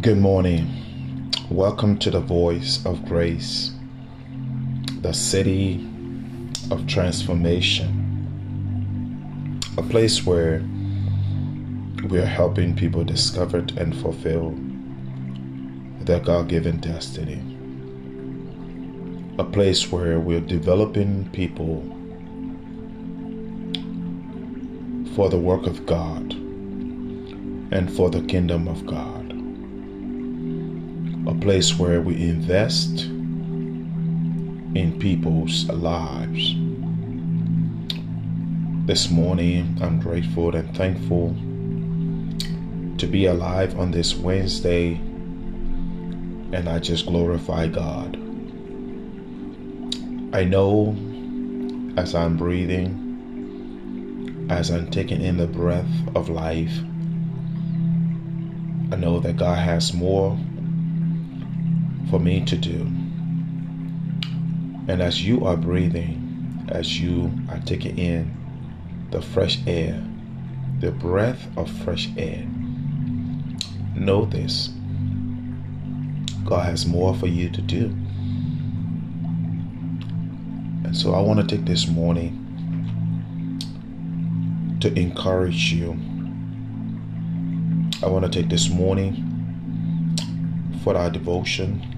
Good morning. Welcome to the Voice of Grace, the city of transformation, a place where we are helping people discover and fulfill their God given destiny, a place where we're developing people for the work of God and for the kingdom of God a place where we invest in people's lives. This morning, I'm grateful and thankful to be alive on this Wednesday, and I just glorify God. I know as I'm breathing, as I'm taking in the breath of life, I know that God has more for me to do. And as you are breathing, as you are taking in the fresh air, the breath of fresh air, know this God has more for you to do. And so I want to take this morning to encourage you. I want to take this morning for our devotion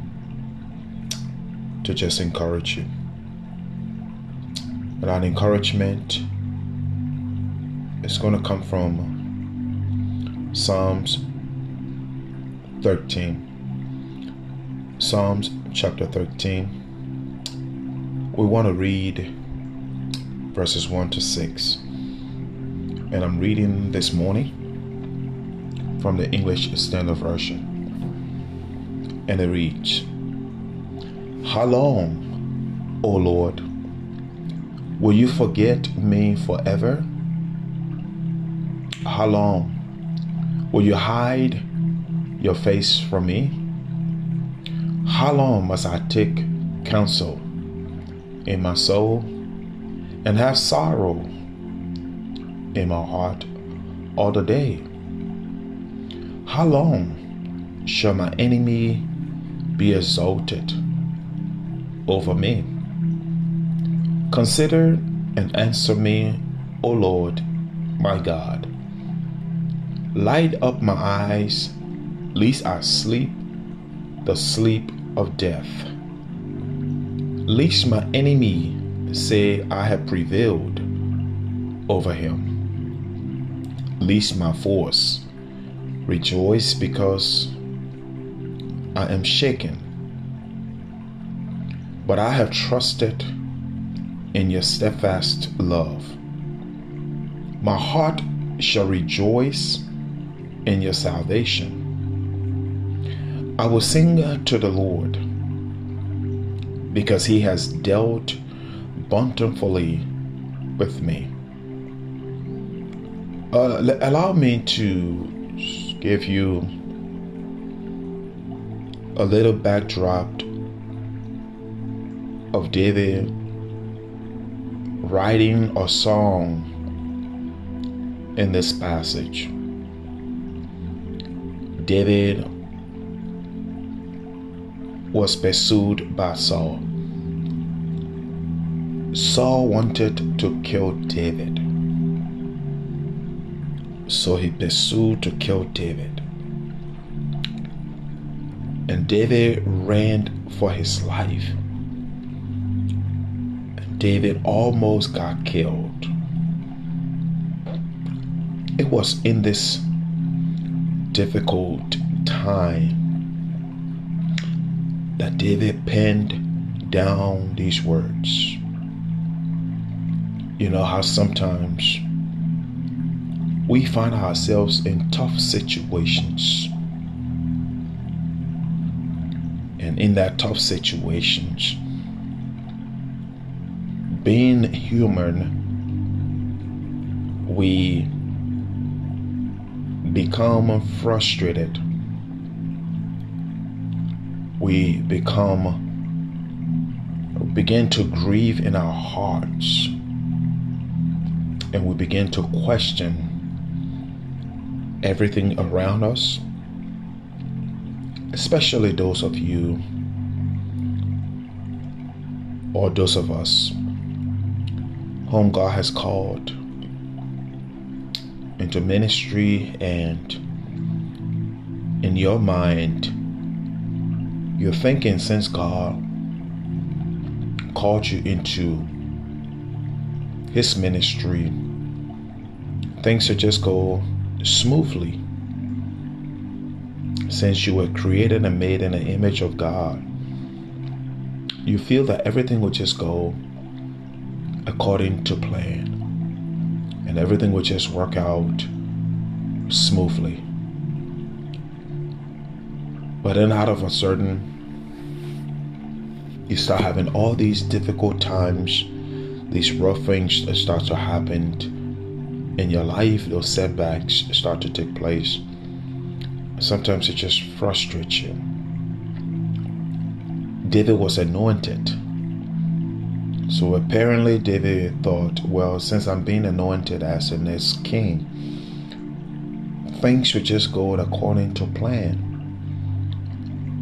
to just encourage you. And that encouragement is going to come from Psalms 13. Psalms chapter 13. We want to read verses 1 to 6. And I'm reading this morning from the English Standard Version. And it reads, how long, O Lord, will you forget me forever? How long will you hide your face from me? How long must I take counsel in my soul and have sorrow in my heart all the day? How long shall my enemy be exalted? Over me. Consider and answer me, O Lord, my God. Light up my eyes, lest I sleep the sleep of death. Lest my enemy say I have prevailed over him. Lest my force rejoice because I am shaken but I have trusted in your steadfast love. My heart shall rejoice in your salvation. I will sing to the Lord because he has dealt bountifully with me. Uh, allow me to give you a little backdrop of David writing a song in this passage. David was pursued by Saul. Saul wanted to kill David. So he pursued to kill David. And David ran for his life. David almost got killed. It was in this difficult time that David penned down these words. You know how sometimes we find ourselves in tough situations. And in that tough situations, being human, we become frustrated. We become, begin to grieve in our hearts. And we begin to question everything around us. especially those of you or those of us whom God has called into ministry and in your mind you're thinking since God called you into his ministry things should just go smoothly. Since you were created and made in the image of God you feel that everything will just go according to plan and everything will just work out smoothly. But then, out of a certain, you start having all these difficult times, these rough things that start to happen in your life, those setbacks start to take place. Sometimes it just frustrates you. David was anointed. So apparently, David thought, well, since I'm being anointed as the next king, things should just go according to plan.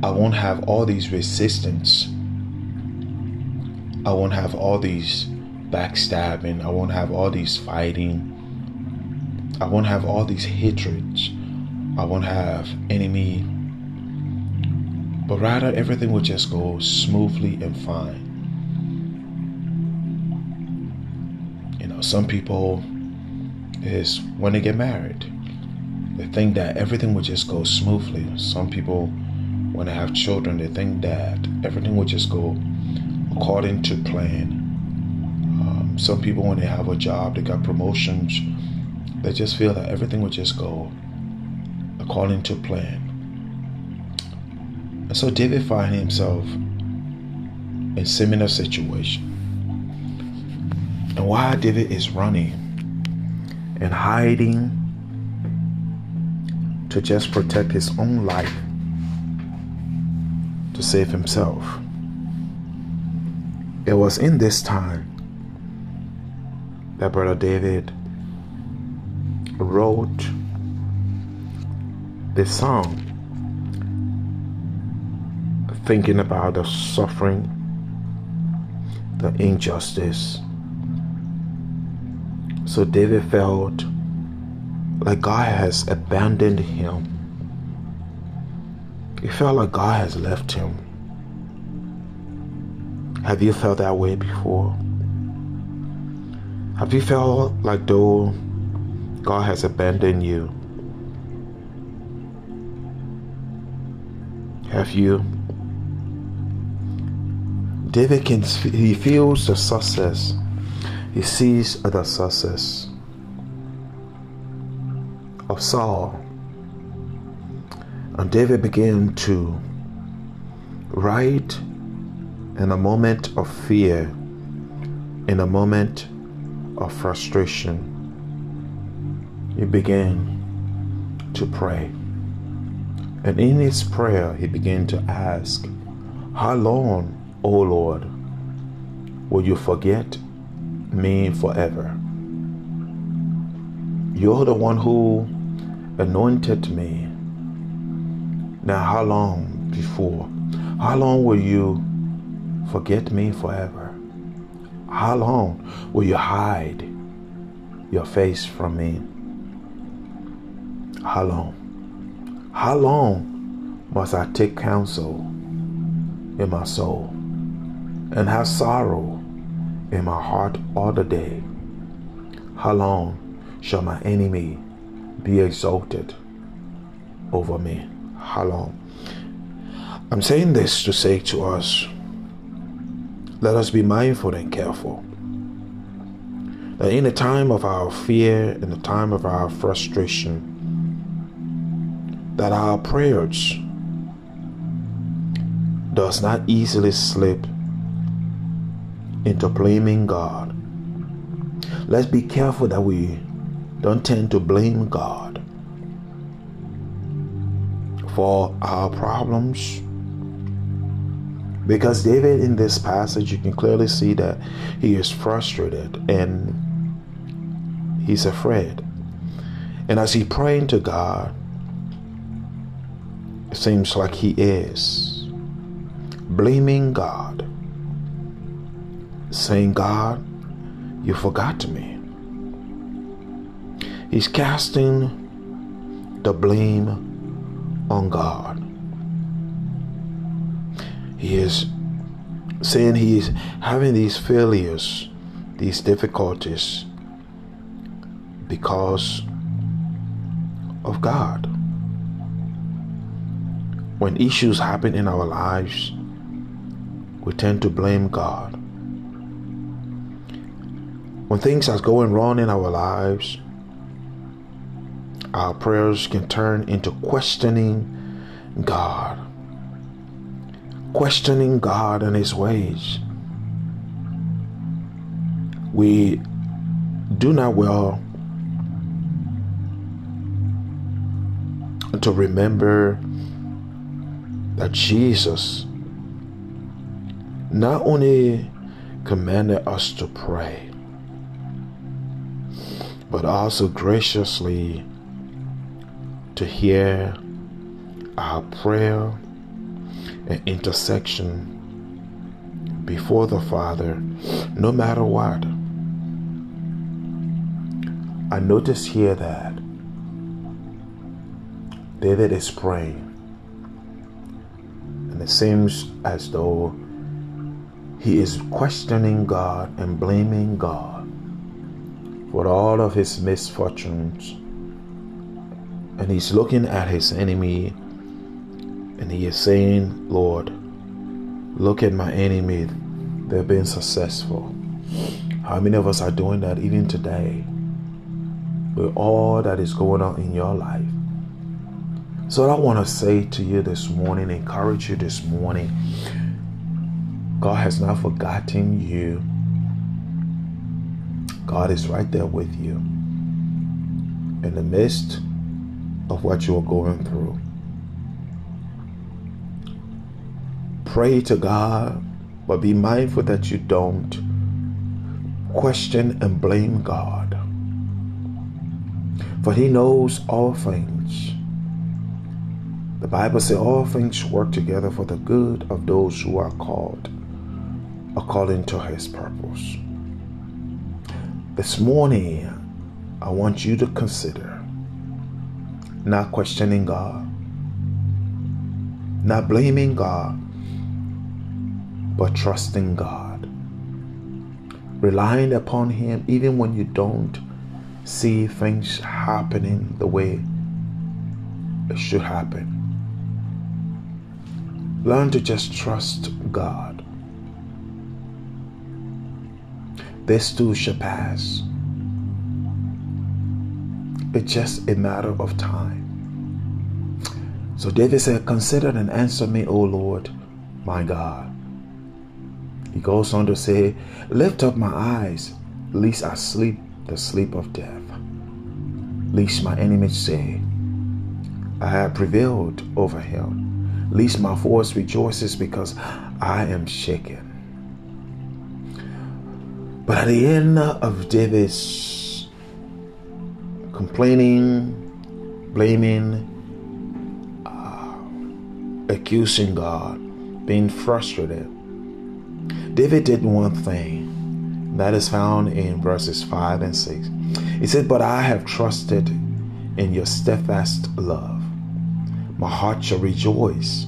I won't have all these resistance. I won't have all these backstabbing. I won't have all these fighting. I won't have all these hatreds. I won't have enemy but rather everything will just go smoothly and fine. Know, some people is when they get married, they think that everything will just go smoothly. Some people, when they have children, they think that everything will just go according to plan. Um, some people, when they have a job, they got promotions, they just feel that everything will just go according to plan. And so David found himself in similar situation. And while David is running and hiding to just protect his own life, to save himself, it was in this time that Brother David wrote this song thinking about the suffering, the injustice. So David felt like God has abandoned him. He felt like God has left him. Have you felt that way before? Have you felt like though God has abandoned you? Have you? David can he feels the success. He sees the success of Saul. And David began to write in a moment of fear, in a moment of frustration. He began to pray. And in his prayer, he began to ask, How long O Lord, will you forget me forever? You're the one who anointed me. Now, how long before? How long will you forget me forever? How long will you hide your face from me? How long? How long must I take counsel in my soul? and have sorrow in my heart all the day. How long shall my enemy be exalted over me? How long? I'm saying this to say to us let us be mindful and careful that in the time of our fear, in the time of our frustration, that our prayers does not easily slip into blaming God. Let's be careful that we don't tend to blame God for our problems. Because David, in this passage, you can clearly see that he is frustrated and he's afraid. And as he praying to God, it seems like he is blaming God, saying, God, you forgot me. He's casting the blame on God. He is saying he is having these failures, these difficulties because of God. When issues happen in our lives, we tend to blame God. When things are going wrong in our lives, our prayers can turn into questioning God, questioning God and His ways. We do not well to remember that Jesus not only commanded us to pray, but also graciously to hear our prayer and intersection before the Father, no matter what. I notice here that David is praying, and it seems as though he is questioning God and blaming God for all of his misfortunes. And he's looking at his enemy and he is saying, Lord, look at my enemy. They're being successful. How many of us are doing that even today? With all that is going on in your life. So I want to say to you this morning, encourage you this morning. God has not forgotten you. God is right there with you in the midst of what you are going through. Pray to God, but be mindful that you don't question and blame God. For He knows all things. The Bible says all things work together for the good of those who are called according to his purpose. This morning, I want you to consider not questioning God, not blaming God, but trusting God, relying upon Him even when you don't see things happening the way it should happen. Learn to just trust God. This too shall pass. It's just a matter of time. So David said, Consider and answer me, O Lord, my God. He goes on to say, Lift up my eyes, lest I sleep the sleep of death, lest my enemies say, I have prevailed over him least my voice rejoices because I am shaken. But at the end of David's complaining, blaming, uh, accusing God, being frustrated, David did one thing that is found in verses 5 and 6. He said, But I have trusted in your steadfast love my heart shall rejoice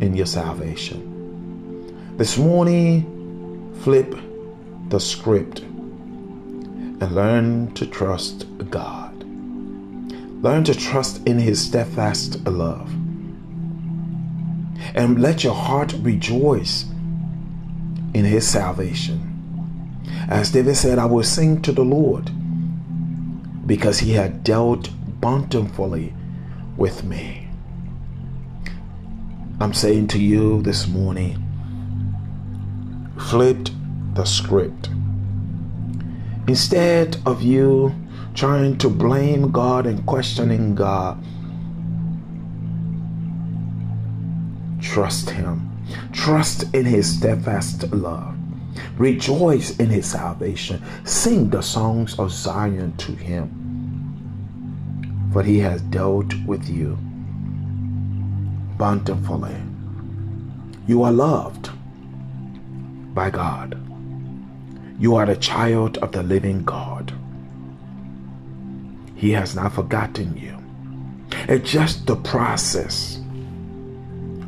in your salvation. This morning, flip the script and learn to trust God. Learn to trust in His steadfast love. And let your heart rejoice in His salvation. As David said, I will sing to the Lord because He had dealt bountifully with me. I'm saying to you this morning, flipped the script. Instead of you trying to blame God and questioning God, trust Him. Trust in His steadfast love. Rejoice in His salvation. Sing the songs of Zion to Him For he has dealt with you. bountifully. You are loved by God. You are the child of the living God. He has not forgotten you. It's just the process.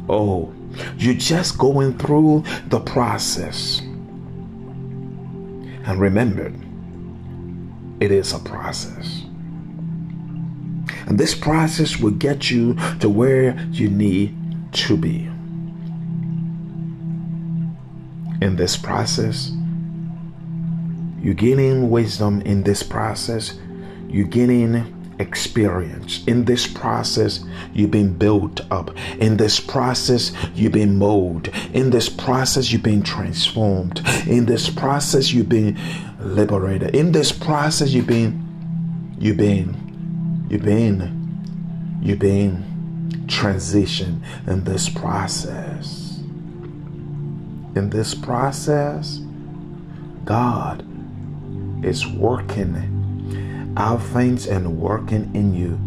Oh, you're just going through the process. And remember, it is a process. And this process will get you to where you need to be. In this process, you're gaining wisdom in this process. You're gaining experience. In this process, you've been built up. In this process, you've been molded. In this process, you've been transformed. In this process, you've been liberated. In this process, you've been, you've been, you've been, you've been transition in this process. In this process, God is working out things and working in you.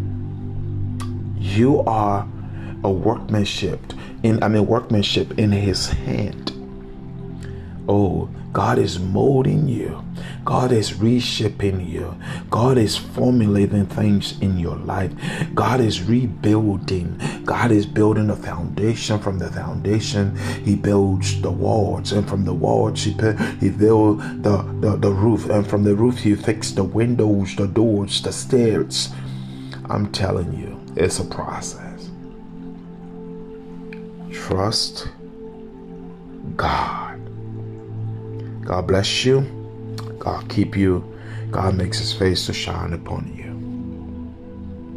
You are a workmanship in I mean workmanship in his hand. Oh, God is molding you. God is reshaping you. God is formulating things in your life. God is rebuilding. God is building a foundation. From the foundation, He builds the walls. And from the walls, He, he builds the, the, the roof. And from the roof, He fixes the windows, the doors, the stairs. I'm telling you, it's a process. Trust God. God bless you. God keep you. God makes his face to shine upon you.